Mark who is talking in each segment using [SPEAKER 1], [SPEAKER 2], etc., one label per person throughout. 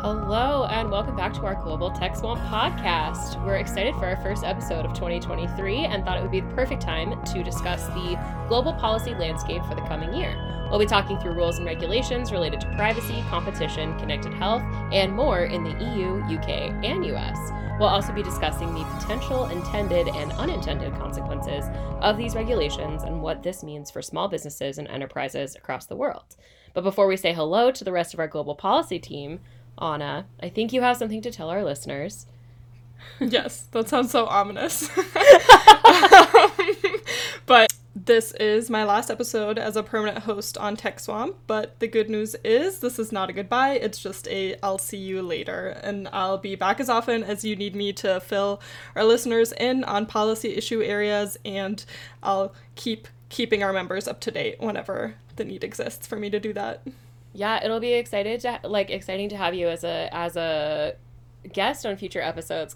[SPEAKER 1] Hello, and welcome back to our Global Tech Swamp podcast. We're excited for our first episode of 2023 and thought it would be the perfect time to discuss the global policy landscape for the coming year. We'll be talking through rules and regulations related to privacy, competition, connected health, and more in the EU, UK, and US. We'll also be discussing the potential intended and unintended consequences of these regulations and what this means for small businesses and enterprises across the world. But before we say hello to the rest of our global policy team, Anna, I think you have something to tell our listeners.
[SPEAKER 2] yes, that sounds so ominous. um, but this is my last episode as a permanent host on Tech Swamp, but the good news is this is not a goodbye, it's just a I'll see you later. And I'll be back as often as you need me to fill our listeners in on policy issue areas, and I'll keep keeping our members up to date whenever the need exists for me to do that.
[SPEAKER 1] Yeah, it'll be excited to like exciting to have you as a as a guest on future episodes.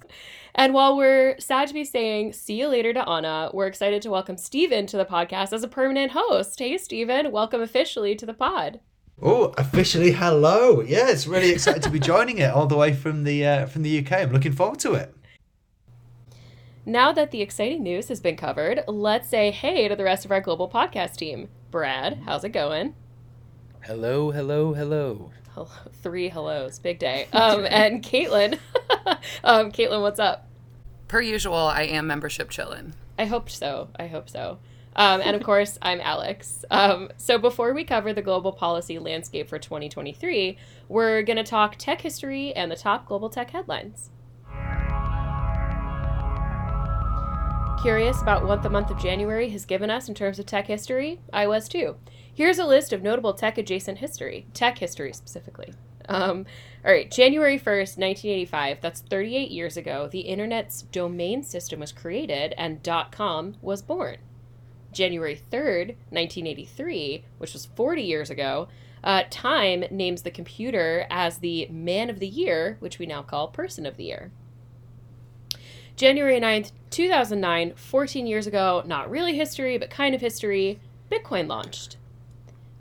[SPEAKER 1] And while we're sad to be saying see you later to Anna, we're excited to welcome Steven to the podcast as a permanent host. Hey, Steven, welcome officially to the pod.
[SPEAKER 3] Oh, officially hello. Yeah, it's really excited to be joining it all the way from the uh, from the UK. I'm looking forward to it.
[SPEAKER 1] Now that the exciting news has been covered, let's say hey to the rest of our global podcast team. Brad, how's it going?
[SPEAKER 4] Hello, hello, hello.
[SPEAKER 1] Hello, three hellos, big day. Um, and Caitlin, um, Caitlin, what's up?
[SPEAKER 5] Per usual, I am membership chillin'.
[SPEAKER 1] I hope so. I hope so. Um, and of course, I'm Alex. Um, so before we cover the global policy landscape for 2023, we're going to talk tech history and the top global tech headlines. Curious about what the month of January has given us in terms of tech history? I was too. Here's a list of notable tech adjacent history, tech history specifically. Um, all right, January 1st, 1985, that's 38 years ago, the internet's domain system was created and .com was born. January 3rd, 1983, which was 40 years ago, uh, Time names the computer as the Man of the Year, which we now call Person of the Year. January 9th, 2009, 14 years ago, not really history, but kind of history, Bitcoin launched.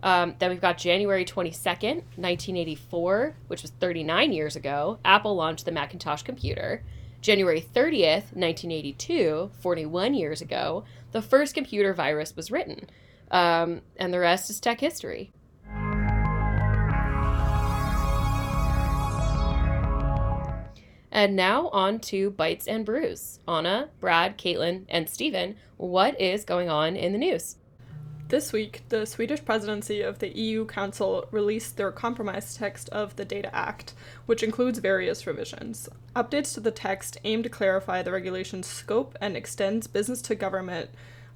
[SPEAKER 1] Um, then we've got January 22nd, 1984, which was 39 years ago, Apple launched the Macintosh computer. January 30th, 1982, 41 years ago, the first computer virus was written. Um, and the rest is tech history. And now on to Bites and Brews. Anna, Brad, Caitlin, and Steven, what is going on in the news?
[SPEAKER 2] This week, the Swedish presidency of the EU Council released their compromise text of the Data Act, which includes various revisions. Updates to the text aim to clarify the regulation's scope and extends business to government,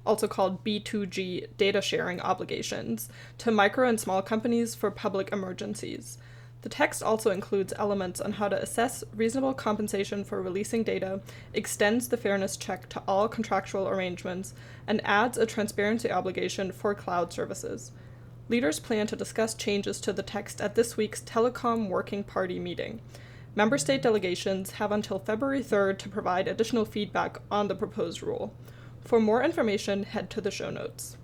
[SPEAKER 2] also called B2G data sharing obligations, to micro and small companies for public emergencies. The text also includes elements on how to assess reasonable compensation for releasing data, extends the fairness check to all contractual arrangements, and adds a transparency obligation for cloud services. Leaders plan to discuss changes to the text at this week's Telecom Working Party meeting. Member state delegations have until February 3rd to provide additional feedback on the proposed rule. For more information, head to the show notes.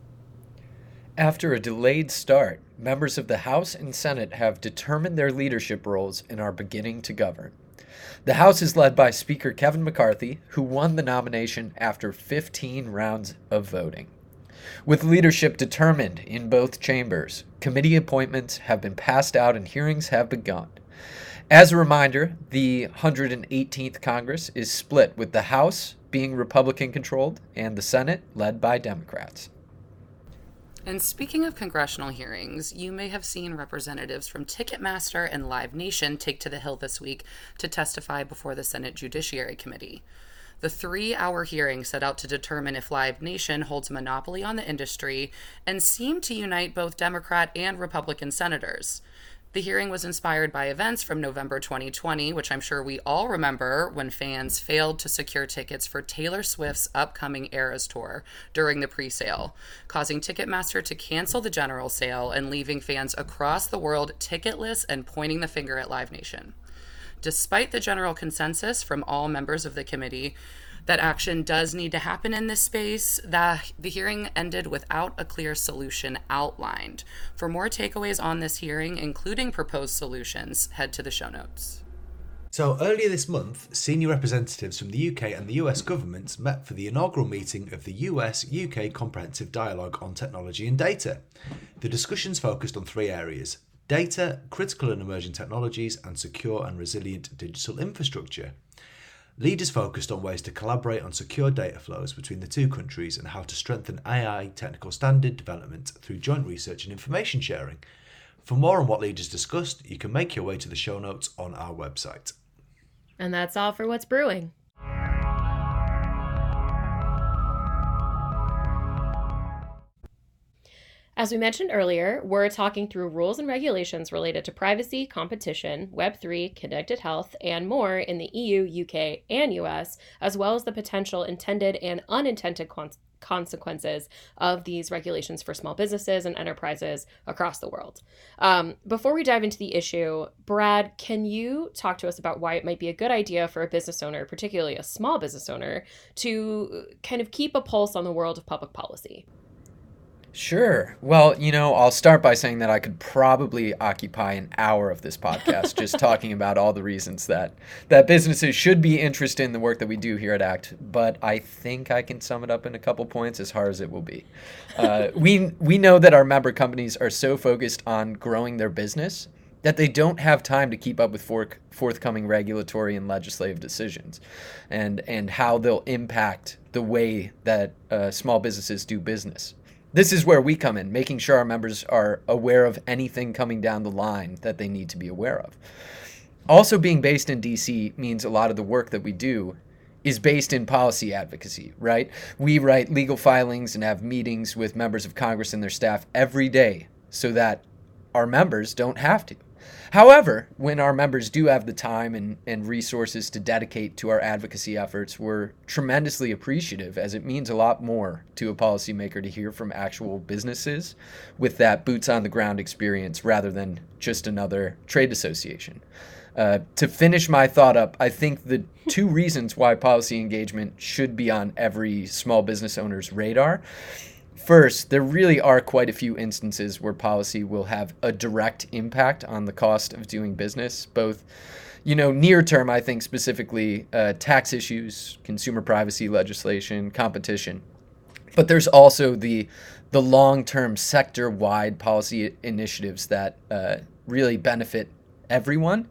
[SPEAKER 4] After a delayed start, members of the House and Senate have determined their leadership roles and are beginning to govern. The House is led by Speaker Kevin McCarthy, who won the nomination after 15 rounds of voting. With leadership determined in both chambers, committee appointments have been passed out and hearings have begun. As a reminder, the 118th Congress is split, with the House being Republican controlled and the Senate led by Democrats.
[SPEAKER 5] And speaking of congressional hearings, you may have seen representatives from Ticketmaster and Live Nation take to the Hill this week to testify before the Senate Judiciary Committee. The three hour hearing set out to determine if Live Nation holds a monopoly on the industry and seemed to unite both Democrat and Republican senators. The hearing was inspired by events from November 2020, which I'm sure we all remember when fans failed to secure tickets for Taylor Swift's upcoming Eras tour during the pre sale, causing Ticketmaster to cancel the general sale and leaving fans across the world ticketless and pointing the finger at Live Nation. Despite the general consensus from all members of the committee, that action does need to happen in this space. The, the hearing ended without a clear solution outlined. For more takeaways on this hearing, including proposed solutions, head to the show notes.
[SPEAKER 3] So, earlier this month, senior representatives from the UK and the US governments met for the inaugural meeting of the US UK Comprehensive Dialogue on Technology and Data. The discussions focused on three areas data, critical and emerging technologies, and secure and resilient digital infrastructure. Leaders focused on ways to collaborate on secure data flows between the two countries and how to strengthen AI technical standard development through joint research and information sharing. For more on what leaders discussed, you can make your way to the show notes on our website.
[SPEAKER 1] And that's all for what's brewing. As we mentioned earlier, we're talking through rules and regulations related to privacy, competition, Web3, connected health, and more in the EU, UK, and US, as well as the potential intended and unintended consequences of these regulations for small businesses and enterprises across the world. Um, before we dive into the issue, Brad, can you talk to us about why it might be a good idea for a business owner, particularly a small business owner, to kind of keep a pulse on the world of public policy?
[SPEAKER 4] Sure. Well, you know, I'll start by saying that I could probably occupy an hour of this podcast just talking about all the reasons that that businesses should be interested in the work that we do here at ACT. But I think I can sum it up in a couple points, as hard as it will be. Uh, we we know that our member companies are so focused on growing their business that they don't have time to keep up with fork, forthcoming regulatory and legislative decisions, and and how they'll impact the way that uh, small businesses do business this is where we come in, making sure our members are aware of anything coming down the line that they need to be aware of. Also, being based in DC means a lot of the work that we do is based in policy advocacy, right? We write legal filings and have meetings with members of Congress and their staff every day so that our members don't have to. However, when our members do have the time and, and resources to dedicate to our advocacy efforts, we're tremendously appreciative as it means a lot more to a policymaker to hear from actual businesses with that boots on the ground experience rather than just another trade association. Uh, to finish my thought up, I think the two reasons why policy engagement should be on every small business owner's radar First, there really are quite a few instances where policy will have a direct impact on the cost of doing business, both you know, near term, I think specifically uh, tax issues, consumer privacy legislation, competition. But there's also the the long term sector wide policy initiatives that uh, really benefit everyone,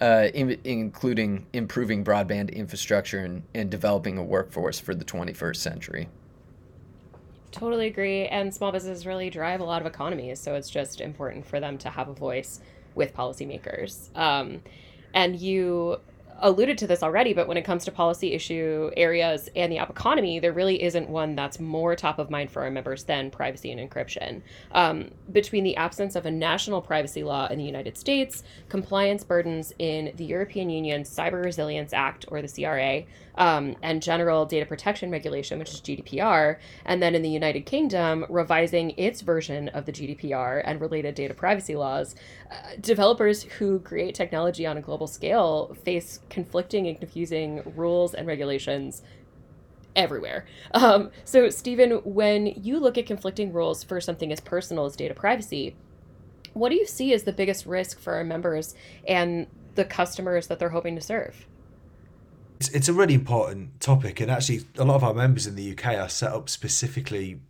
[SPEAKER 4] uh, in, including improving broadband infrastructure and, and developing a workforce for the 21st century.
[SPEAKER 1] Totally agree. And small businesses really drive a lot of economies. So it's just important for them to have a voice with policymakers. Um, and you alluded to this already, but when it comes to policy issue areas and the app economy, there really isn't one that's more top of mind for our members than privacy and encryption. Um, between the absence of a national privacy law in the United States, compliance burdens in the European Union Cyber Resilience Act, or the CRA, um, and General Data Protection Regulation, which is GDPR, and then in the United Kingdom, revising its version of the GDPR and related data privacy laws, developers who create technology on a global scale face conflicting and confusing rules and regulations everywhere. Um, so, Stephen, when you look at conflicting rules for something as personal as data privacy, what do you see as the biggest risk for our members and the customers that they're hoping to serve?
[SPEAKER 3] It's, it's a really important topic, and actually, a lot of our members in the UK are set up specifically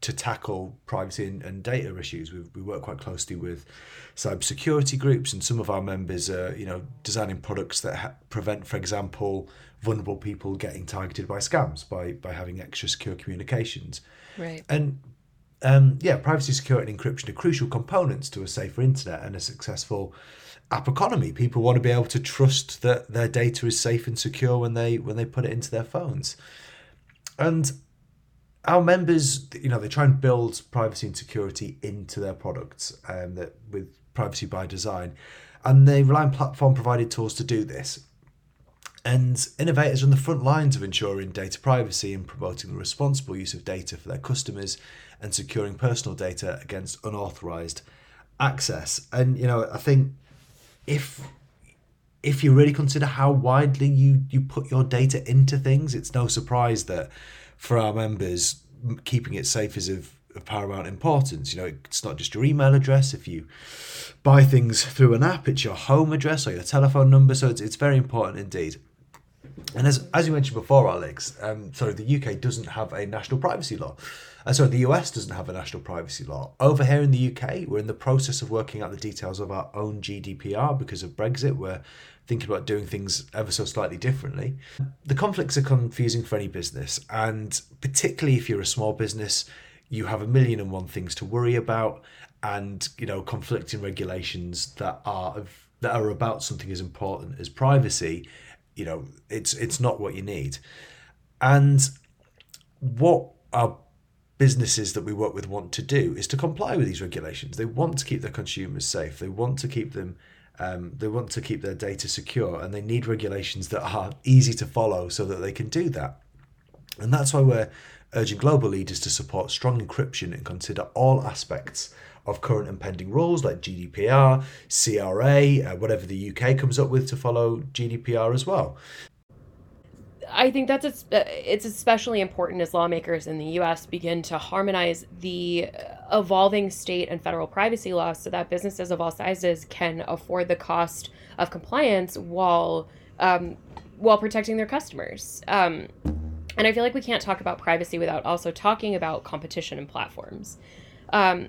[SPEAKER 3] to tackle privacy and, and data issues. We, we work quite closely with cybersecurity groups, and some of our members are, you know, designing products that ha- prevent, for example, vulnerable people getting targeted by scams by by having extra secure communications.
[SPEAKER 1] Right.
[SPEAKER 3] And um, yeah, privacy, security, and encryption are crucial components to a safer internet and a successful app economy. People want to be able to trust that their data is safe and secure when they when they put it into their phones. And our members, you know, they try and build privacy and security into their products, um, that with privacy by design, and they rely on platform provided tools to do this. And innovators are on the front lines of ensuring data privacy and promoting the responsible use of data for their customers and securing personal data against unauthorized access. And you know, I think if if you really consider how widely you you put your data into things, it's no surprise that for our members, keeping it safe is of, of paramount importance. You know, it's not just your email address. If you buy things through an app, it's your home address or your telephone number. So it's, it's very important indeed. And as, as you mentioned before, Alex, um, sorry, the UK doesn't have a national privacy law. Uh, sorry, the US doesn't have a national privacy law. Over here in the UK, we're in the process of working out the details of our own GDPR because of Brexit. We're thinking about doing things ever so slightly differently. The conflicts are confusing for any business, and particularly if you're a small business, you have a million and one things to worry about, and you know conflicting regulations that are that are about something as important as privacy you know it's it's not what you need and what our businesses that we work with want to do is to comply with these regulations. They want to keep their consumers safe. They want to keep them um, they want to keep their data secure and they need regulations that are easy to follow so that they can do that. And that's why we're urging global leaders to support strong encryption and consider all aspects of current and pending rules like GDPR, CRA, uh, whatever the UK comes up with to follow GDPR as well.
[SPEAKER 1] I think that's uh, it's especially important as lawmakers in the U.S. begin to harmonize the evolving state and federal privacy laws so that businesses of all sizes can afford the cost of compliance while um, while protecting their customers. Um, and I feel like we can't talk about privacy without also talking about competition and platforms. Um,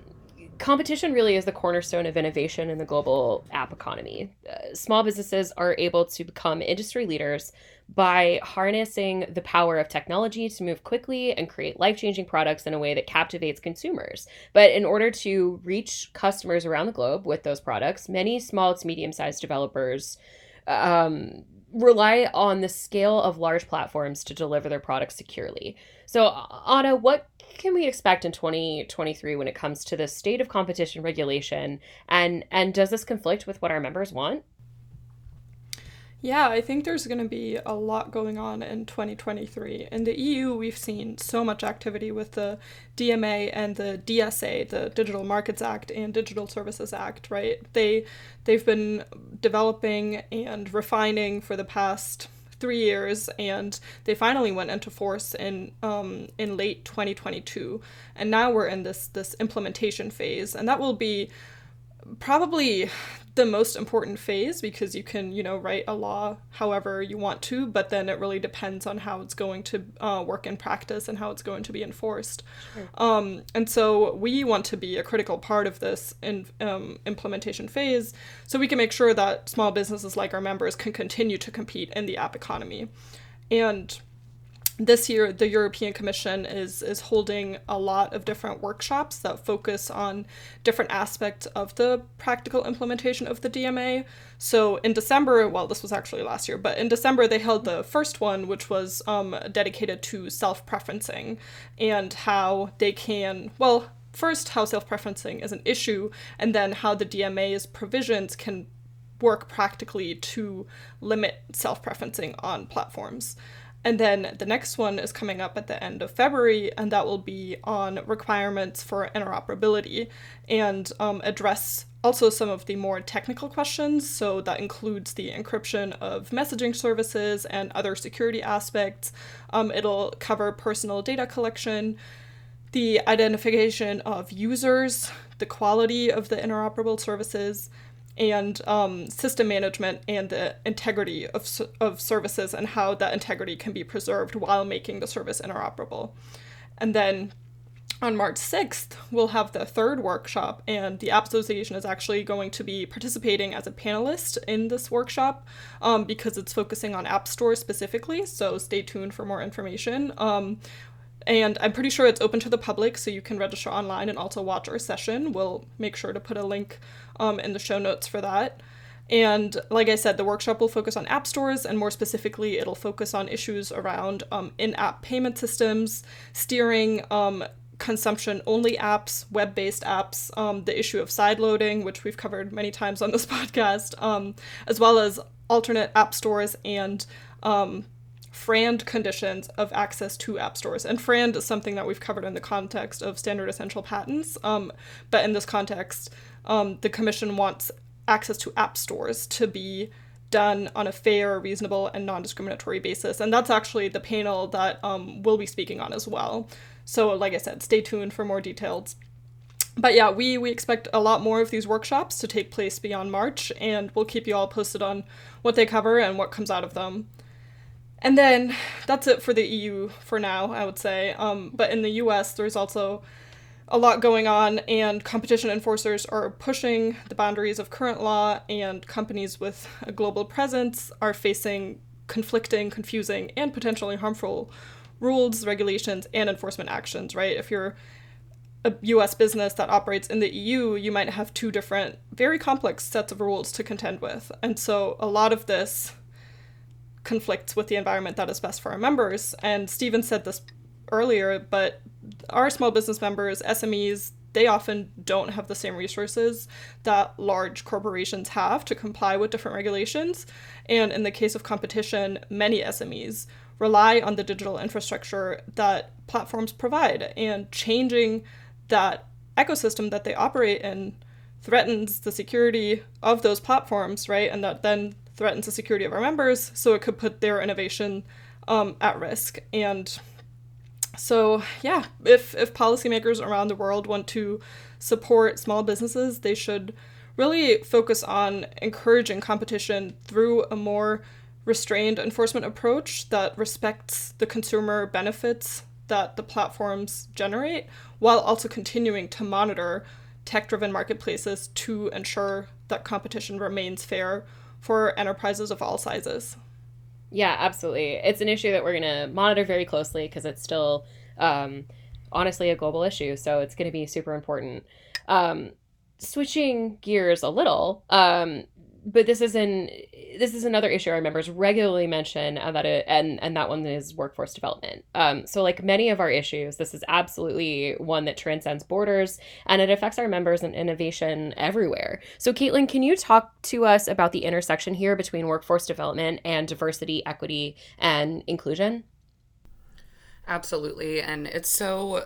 [SPEAKER 1] competition really is the cornerstone of innovation in the global app economy. Uh, small businesses are able to become industry leaders by harnessing the power of technology to move quickly and create life changing products in a way that captivates consumers. But in order to reach customers around the globe with those products, many small to medium sized developers um, rely on the scale of large platforms to deliver their products securely. So, Anna, what can we expect in 2023 when it comes to the state of competition regulation and and does this conflict with what our members want?
[SPEAKER 2] Yeah, I think there's going to be a lot going on in 2023. In the EU, we've seen so much activity with the DMA and the DSA, the Digital Markets Act and Digital Services Act, right? They they've been developing and refining for the past three years, and they finally went into force in um, in late 2022. And now we're in this this implementation phase, and that will be probably the most important phase because you can you know write a law however you want to but then it really depends on how it's going to uh, work in practice and how it's going to be enforced sure. um, and so we want to be a critical part of this in, um, implementation phase so we can make sure that small businesses like our members can continue to compete in the app economy and this year the European Commission is is holding a lot of different workshops that focus on different aspects of the practical implementation of the DMA. So in December, well, this was actually last year, but in December they held the first one, which was um, dedicated to self-preferencing and how they can well. First, how self preferencing is an issue, and then how the DMA's provisions can work practically to limit self preferencing on platforms. And then the next one is coming up at the end of February, and that will be on requirements for interoperability and um, address also some of the more technical questions. So that includes the encryption of messaging services and other security aspects. Um, it'll cover personal data collection, the identification of users, the quality of the interoperable services, and um, system management and the integrity of, of services and how that integrity can be preserved while making the service interoperable. And then on March 6th, we'll have the third workshop, and the App Association is actually going to be participating as a panelist in this workshop um, because it's focusing on App Store specifically. So stay tuned for more information. Um, and I'm pretty sure it's open to the public, so you can register online and also watch our session. We'll make sure to put a link um, in the show notes for that. And like I said, the workshop will focus on app stores, and more specifically, it'll focus on issues around um, in app payment systems, steering, um, consumption only apps, web based apps, um, the issue of sideloading, which we've covered many times on this podcast, um, as well as alternate app stores and um, FRAND conditions of access to app stores. And FRAND is something that we've covered in the context of standard essential patents, um, but in this context, um, the Commission wants access to app stores to be done on a fair, reasonable, and non discriminatory basis. And that's actually the panel that um, we'll be speaking on as well. So, like I said, stay tuned for more details. But yeah, we, we expect a lot more of these workshops to take place beyond March, and we'll keep you all posted on what they cover and what comes out of them. And then that's it for the EU for now, I would say. Um, but in the US, there's also a lot going on, and competition enforcers are pushing the boundaries of current law, and companies with a global presence are facing conflicting, confusing, and potentially harmful rules, regulations, and enforcement actions, right? If you're a US business that operates in the EU, you might have two different, very complex sets of rules to contend with. And so a lot of this conflicts with the environment that is best for our members. And Stephen said this earlier, but our small business members, SMEs, they often don't have the same resources that large corporations have to comply with different regulations. And in the case of competition, many SMEs rely on the digital infrastructure that platforms provide, and changing that ecosystem that they operate in threatens the security of those platforms, right? And that then threatens the security of our members, so it could put their innovation um, at risk. And so, yeah, if, if policymakers around the world want to support small businesses, they should really focus on encouraging competition through a more restrained enforcement approach that respects the consumer benefits that the platforms generate while also continuing to monitor tech driven marketplaces to ensure that competition remains fair for enterprises of all sizes.
[SPEAKER 1] Yeah, absolutely. It's an issue that we're going to monitor very closely because it's still, um, honestly, a global issue. So it's going to be super important. Um, switching gears a little, um, but this is an this is another issue our members regularly mention uh, that it, and and that one is workforce development. Um, so like many of our issues, this is absolutely one that transcends borders and it affects our members and innovation everywhere. So Caitlin, can you talk to us about the intersection here between workforce development and diversity, equity, and inclusion?
[SPEAKER 5] Absolutely, and it's so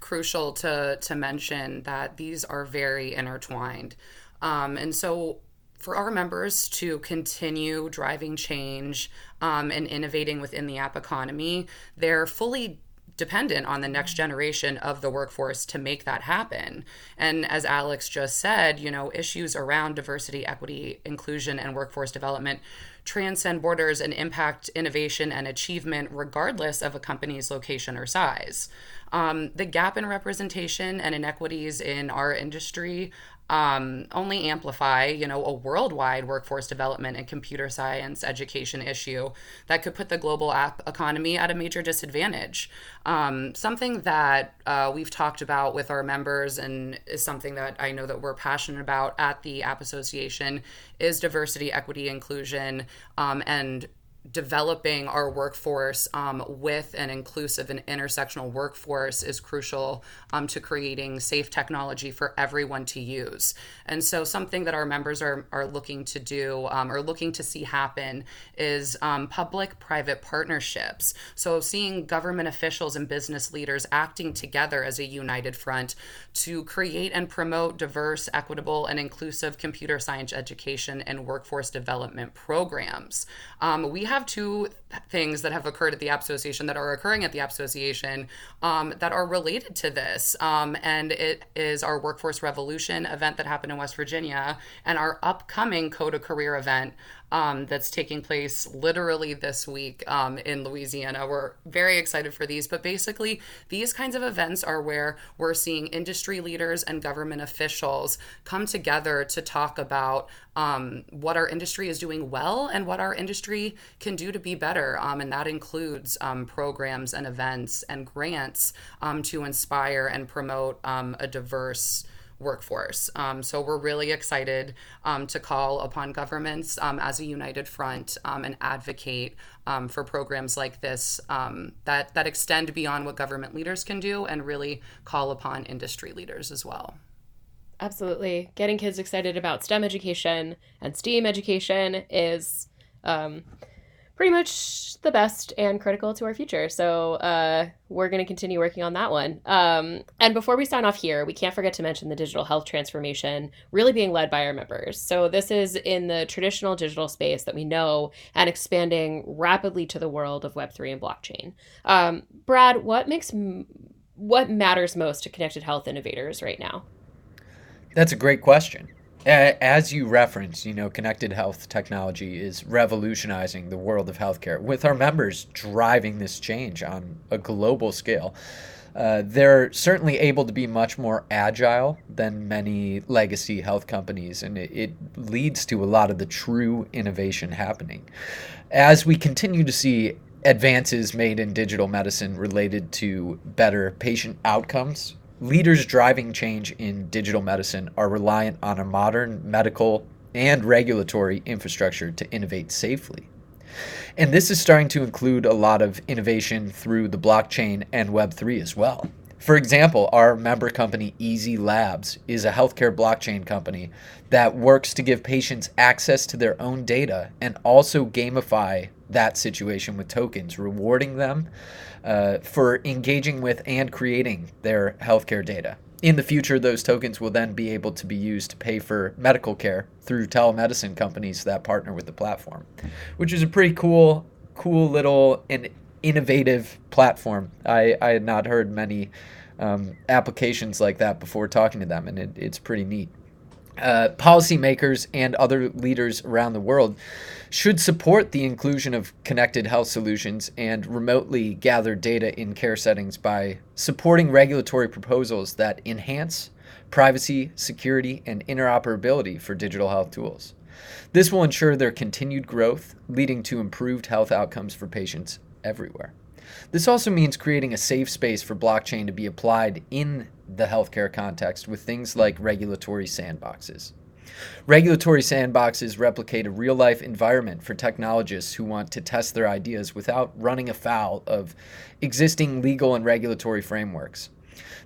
[SPEAKER 5] crucial to to mention that these are very intertwined. Um, and so for our members to continue driving change um, and innovating within the app economy, they're fully dependent on the next generation of the workforce to make that happen. And as Alex just said, you know, issues around diversity, equity, inclusion, and workforce development transcend borders and impact innovation and achievement regardless of a company's location or size. Um, the gap in representation and inequities in our industry um, only amplify, you know, a worldwide workforce development and computer science education issue that could put the global app economy at a major disadvantage. Um, something that uh, we've talked about with our members and is something that I know that we're passionate about at the App Association is diversity, equity, inclusion, um, and developing our workforce um, with an inclusive and intersectional workforce is crucial um, to creating safe technology for everyone to use. And so, something that our members are, are looking to do um, or looking to see happen is um, public private partnerships. So, seeing government officials and business leaders acting together as a united front to create and promote diverse, equitable, and inclusive computer science education and workforce development programs. Um, we have have two things that have occurred at the App Association that are occurring at the App Association um, that are related to this. Um, and it is our Workforce Revolution event that happened in West Virginia and our upcoming Code a Career event um, that's taking place literally this week um, in Louisiana. We're very excited for these, but basically, these kinds of events are where we're seeing industry leaders and government officials come together to talk about um, what our industry is doing well and what our industry can do to be better. Um, and that includes um, programs and events and grants um, to inspire and promote um, a diverse workforce. Um, so we're really excited um, to call upon governments um, as a united front um, and advocate um, for programs like this um, that that extend beyond what government leaders can do and really call upon industry leaders as well.
[SPEAKER 1] Absolutely, getting kids excited about STEM education and STEAM education is pretty much the best and critical to our future. So uh, we're going to continue working on that one. Um, and before we sign off here, we can't forget to mention the digital health transformation really being led by our members. So this is in the traditional digital space that we know and expanding rapidly to the world of Web3 and blockchain. Um, Brad, what makes what matters most to connected health innovators right now?
[SPEAKER 4] That's a great question. As you referenced, you know, connected health technology is revolutionizing the world of healthcare with our members driving this change on a global scale. Uh, they're certainly able to be much more agile than many legacy health companies, and it, it leads to a lot of the true innovation happening. As we continue to see advances made in digital medicine related to better patient outcomes leaders driving change in digital medicine are reliant on a modern medical and regulatory infrastructure to innovate safely. And this is starting to include a lot of innovation through the blockchain and Web3 as well. For example, our member company Easy Labs is a healthcare blockchain company that works to give patients access to their own data and also gamify that situation with tokens, rewarding them uh, for engaging with and creating their healthcare data. In the future, those tokens will then be able to be used to pay for medical care through telemedicine companies that partner with the platform, which is a pretty cool, cool little and innovative platform. I, I had not heard many um, applications like that before talking to them, and it, it's pretty neat. Uh, policymakers and other leaders around the world should support the inclusion of connected health solutions and remotely gathered data in care settings by supporting regulatory proposals that enhance privacy, security, and interoperability for digital health tools. This will ensure their continued growth, leading to improved health outcomes for patients everywhere. This also means creating a safe space for blockchain to be applied in the healthcare context with things like regulatory sandboxes. Regulatory sandboxes replicate a real life environment for technologists who want to test their ideas without running afoul of existing legal and regulatory frameworks.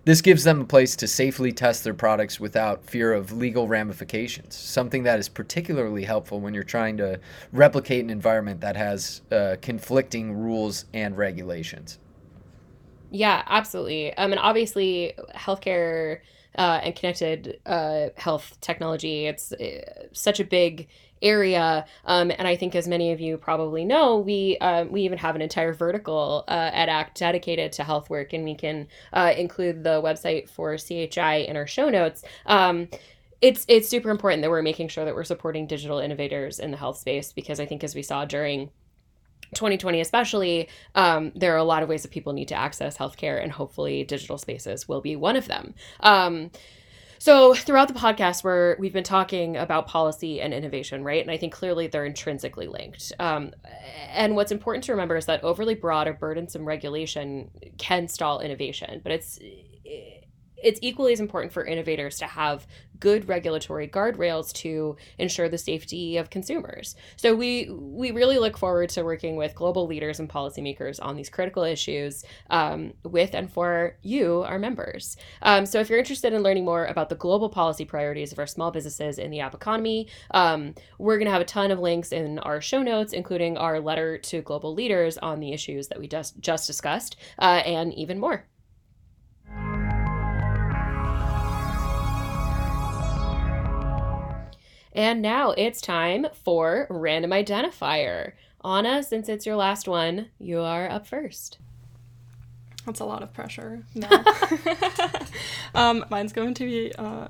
[SPEAKER 4] This gives them a place to safely test their products without fear of legal ramifications, something that is particularly helpful when you're trying to replicate an environment that has uh, conflicting rules and regulations.
[SPEAKER 1] Yeah, absolutely. Um, and obviously, healthcare uh, and connected uh, health technology, it's uh, such a big area. Um, and I think, as many of you probably know, we uh, we even have an entire vertical uh, at ACT dedicated to health work, and we can uh, include the website for CHI in our show notes. Um, it's it's super important that we're making sure that we're supporting digital innovators in the health space because I think, as we saw during 2020 especially um, there are a lot of ways that people need to access healthcare and hopefully digital spaces will be one of them um, so throughout the podcast where we've been talking about policy and innovation right? And i think clearly they're intrinsically linked. Um, and what's important to remember is that overly broad or burdensome regulation can stall innovation but it's it's equally as important for innovators to have good regulatory guardrails to ensure the safety of consumers. So we we really look forward to working with global leaders and policymakers on these critical issues um, with and for you, our members. Um, so if you're interested in learning more about the global policy priorities of our small businesses in the app economy, um, we're going to have a ton of links in our show notes, including our letter to global leaders on the issues that we just just discussed, uh, and even more. And now it's time for Random Identifier. Anna, since it's your last one, you are up first.
[SPEAKER 2] That's a lot of pressure. No. um, mine's going to be uh,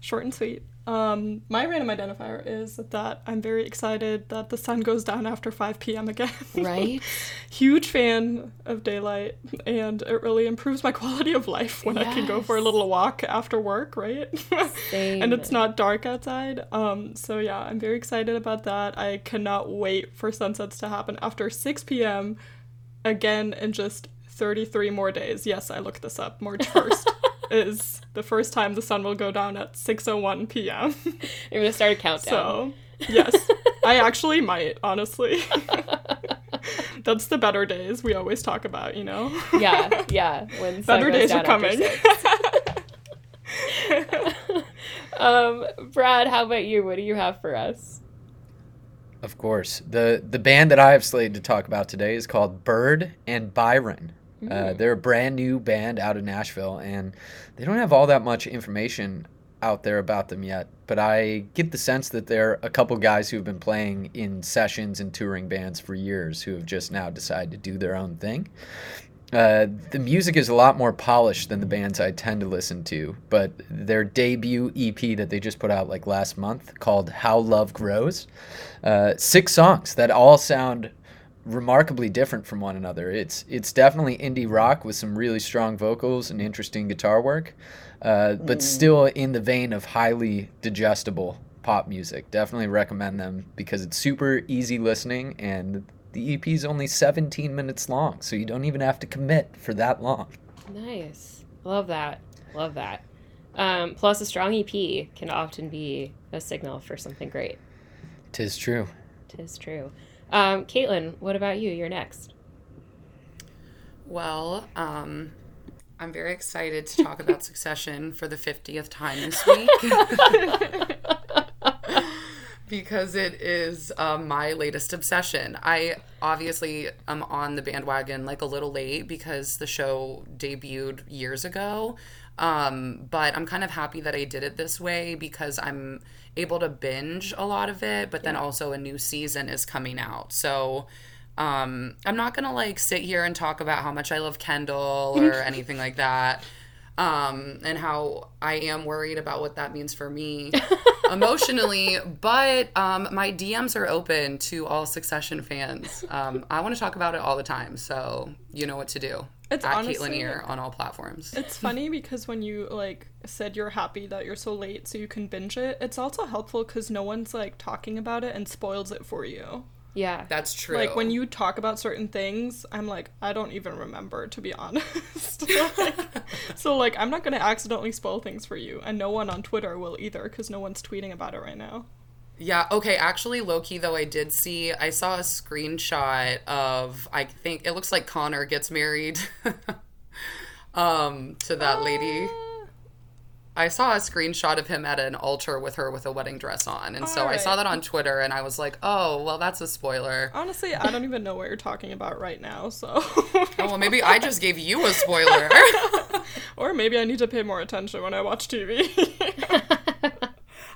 [SPEAKER 2] short and sweet. Um, my random identifier is that I'm very excited that the sun goes down after 5 p.m. again.
[SPEAKER 1] Right.
[SPEAKER 2] Huge fan of daylight, and it really improves my quality of life when yes. I can go for a little walk after work, right? and it's not dark outside. Um, so yeah, I'm very excited about that. I cannot wait for sunsets to happen after 6 p.m. again in just 33 more days. Yes, I looked this up. March 1st is the first time the sun will go down at 6:01 p.m.
[SPEAKER 1] You're going to start a countdown.
[SPEAKER 2] So, yes. I actually might, honestly. That's the better days we always talk about, you know.
[SPEAKER 1] yeah, yeah, when
[SPEAKER 2] better days are coming.
[SPEAKER 1] um, Brad, how about you? What do you have for us?
[SPEAKER 4] Of course. The the band that I have slated to talk about today is called Bird and Byron. Uh, they're a brand new band out of Nashville, and they don't have all that much information out there about them yet. But I get the sense that they're a couple guys who have been playing in sessions and touring bands for years who have just now decided to do their own thing. Uh, the music is a lot more polished than the bands I tend to listen to, but their debut EP that they just put out like last month called How Love Grows, uh, six songs that all sound remarkably different from one another. It's it's definitely indie rock with some really strong vocals and interesting guitar work, uh, but still in the vein of highly digestible pop music. Definitely recommend them because it's super easy listening and the EP is only 17 minutes long, so you don't even have to commit for that long.
[SPEAKER 1] Nice. Love that. Love that. Um, plus, a strong EP can often be a signal for something great.
[SPEAKER 4] Tis true.
[SPEAKER 1] Tis true. Um, Caitlin, what about you? You're next.
[SPEAKER 5] Well, um, I'm very excited to talk about Succession for the 50th time this week. because it is um, my latest obsession. I obviously am on the bandwagon like a little late because the show debuted years ago. Um, but I'm kind of happy that I did it this way because I'm able to binge a lot of it, but then also a new season is coming out. So um, I'm not gonna like sit here and talk about how much I love Kendall or anything like that. Um, and how I am worried about what that means for me emotionally. But um, my DMs are open to all Succession fans. Um, I want to talk about it all the time, so you know what to do.
[SPEAKER 2] It's
[SPEAKER 5] at
[SPEAKER 2] honestly-
[SPEAKER 5] Caitlin Ear on all platforms.
[SPEAKER 2] It's funny because when you like said you're happy that you're so late so you can binge it, it's also helpful because no one's like talking about it and spoils it for you.
[SPEAKER 1] Yeah.
[SPEAKER 5] That's true.
[SPEAKER 2] Like when you talk about certain things, I'm like, I don't even remember to be honest. Like, so like, I'm not gonna accidentally spoil things for you, and no one on Twitter will either because no one's tweeting about it right now.
[SPEAKER 5] Yeah, okay, actually Loki though I did see I saw a screenshot of I think it looks like Connor gets married um to that lady. I saw a screenshot of him at an altar with her with a wedding dress on. And so I saw that on Twitter and I was like, "Oh, well that's a spoiler."
[SPEAKER 2] Honestly, I don't even know what you're talking about right now. So,
[SPEAKER 5] Oh, well maybe I just gave you a spoiler.
[SPEAKER 2] or maybe I need to pay more attention when I watch TV.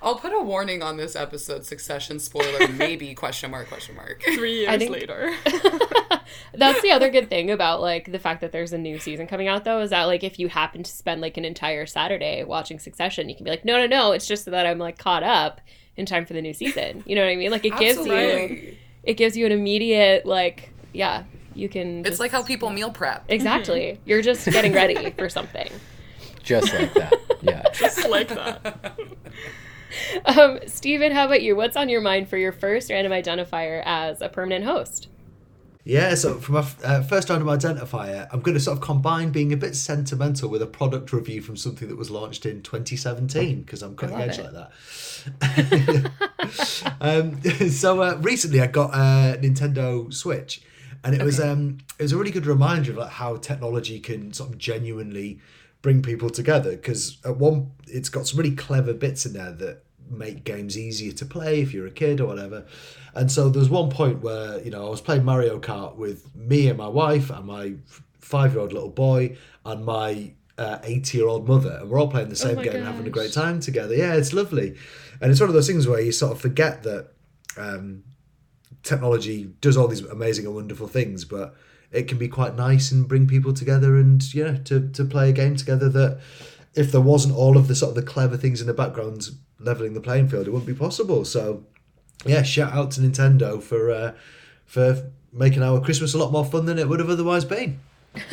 [SPEAKER 5] I'll put a warning on this episode Succession spoiler maybe question mark question mark.
[SPEAKER 2] Three years
[SPEAKER 1] think-
[SPEAKER 2] later.
[SPEAKER 1] That's the other good thing about like the fact that there's a new season coming out though is that like if you happen to spend like an entire Saturday watching Succession, you can be like, no, no, no, it's just that I'm like caught up in time for the new season. You know what I mean? Like it gives you it gives you an immediate like yeah, you can.
[SPEAKER 5] It's
[SPEAKER 1] just-
[SPEAKER 5] like how people meal prep.
[SPEAKER 1] exactly mm-hmm. you're just getting ready for something.
[SPEAKER 4] Just like that. Yeah.
[SPEAKER 2] Just like that.
[SPEAKER 1] Um, Steven, how about you? What's on your mind for your first random identifier as a permanent host?
[SPEAKER 3] Yeah, so for my uh, first random identifier, I'm going to sort of combine being a bit sentimental with a product review from something that was launched in 2017 because I'm cutting edge
[SPEAKER 1] it.
[SPEAKER 3] like that. um, so uh, recently, I got a Nintendo Switch, and it was um, it was a really good reminder of like how technology can sort of genuinely bring people together. Because at one, it's got some really clever bits in there that make games easier to play if you're a kid or whatever. And so there's one point where you know I was playing Mario Kart with me and my wife and my five-year-old little boy and my uh, 80-year-old mother, and we're all playing the same
[SPEAKER 1] my
[SPEAKER 3] game and having a great time together. Yeah, it's lovely, and it's one of those things where you sort of forget that um, technology does all these amazing and wonderful things, but it can be quite nice and bring people together and you know to, to play a game together that if there wasn't all of the sort of the clever things in the background leveling the playing field, it wouldn't be possible. So yeah, shout out to Nintendo for uh, for making our Christmas a lot more fun than it would have otherwise been.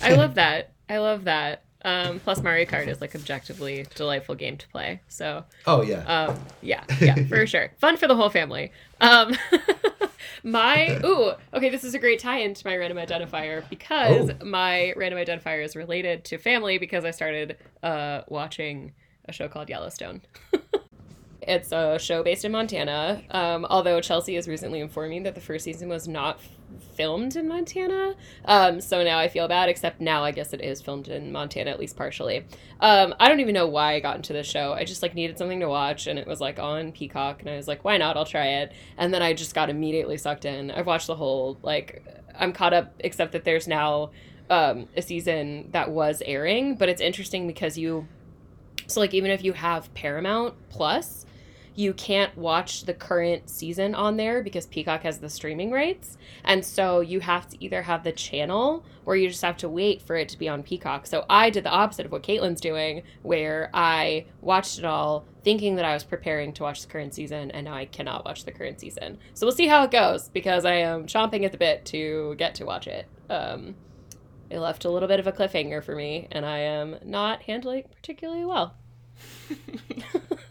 [SPEAKER 1] I love that. I love that. Um, plus, Mario Kart is like objectively delightful game to play. So,
[SPEAKER 3] Oh yeah.
[SPEAKER 1] um, yeah, yeah, for sure, fun for the whole family. Um, my ooh, okay, this is a great tie-in to my random identifier because
[SPEAKER 3] Oh.
[SPEAKER 1] my random identifier is related to family because I started uh, watching a show called Yellowstone. It's a show based in Montana. Um, although Chelsea has recently informed me that the first season was not filmed in Montana. Um, so now I feel bad, except now I guess it is filmed in Montana, at least partially. Um, I don't even know why I got into the show. I just like needed something to watch and it was like on Peacock and I was like, why not? I'll try it. And then I just got immediately sucked in. I've watched the whole, like, I'm caught up, except that there's now um, a season that was airing, but it's interesting because you, so like, even if you have Paramount Plus, you can't watch the current season on there because Peacock has the streaming rights. And so you have to either have the channel or you just have to wait for it to be on Peacock. So I did the opposite of what Caitlin's doing, where I watched it all thinking that I was preparing to watch the current season, and now I cannot watch the current season. So we'll see how it goes because I am chomping at the bit to get to watch it. Um, it left a little bit of a cliffhanger for me, and I am not handling it particularly well.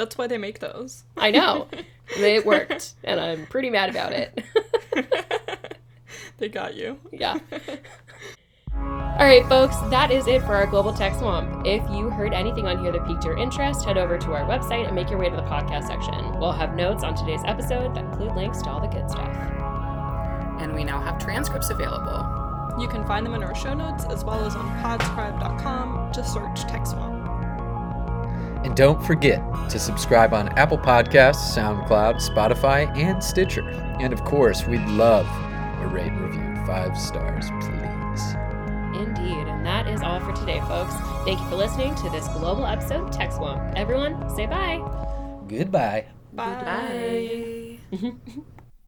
[SPEAKER 2] That's why they make those.
[SPEAKER 1] I know. it worked, and I'm pretty mad about it.
[SPEAKER 2] they got you.
[SPEAKER 1] yeah. All right, folks, that is it for our Global Tech Swamp. If you heard anything on here that piqued your interest, head over to our website and make your way to the podcast section. We'll have notes on today's episode that include links to all the good stuff.
[SPEAKER 5] And we now have transcripts available.
[SPEAKER 2] You can find them in our show notes as well as on podscribe.com. Just search Tech Swamp.
[SPEAKER 4] And don't forget to subscribe on Apple Podcasts, SoundCloud, Spotify, and Stitcher. And of course, we'd love a rate and review. Five stars, please.
[SPEAKER 1] Indeed. And that is all for today, folks. Thank you for listening to this global episode of Tech Swamp. Everyone, say bye.
[SPEAKER 4] Goodbye.
[SPEAKER 2] Bye.
[SPEAKER 5] Bye.